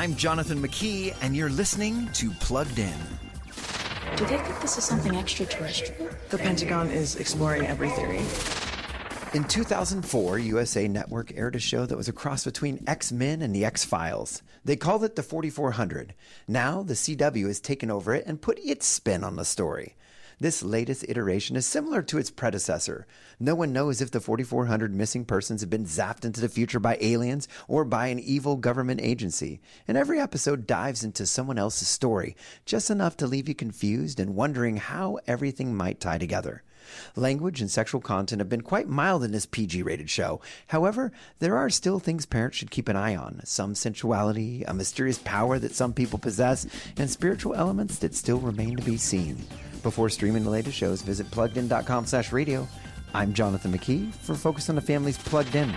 I'm Jonathan McKee, and you're listening to Plugged In. Do they think this is something extraterrestrial? The Pentagon is exploring every theory. In 2004, USA Network aired a show that was a cross between X Men and the X Files. They called it the 4400. Now, the CW has taken over it and put its spin on the story. This latest iteration is similar to its predecessor. No one knows if the 4400 missing persons have been zapped into the future by aliens or by an evil government agency. And every episode dives into someone else's story, just enough to leave you confused and wondering how everything might tie together. Language and sexual content have been quite mild in this PG rated show. However, there are still things parents should keep an eye on some sensuality, a mysterious power that some people possess, and spiritual elements that still remain to be seen. Before streaming the latest shows, visit pluggedin.com slash radio. I'm Jonathan McKee for Focus on the Family's Plugged In.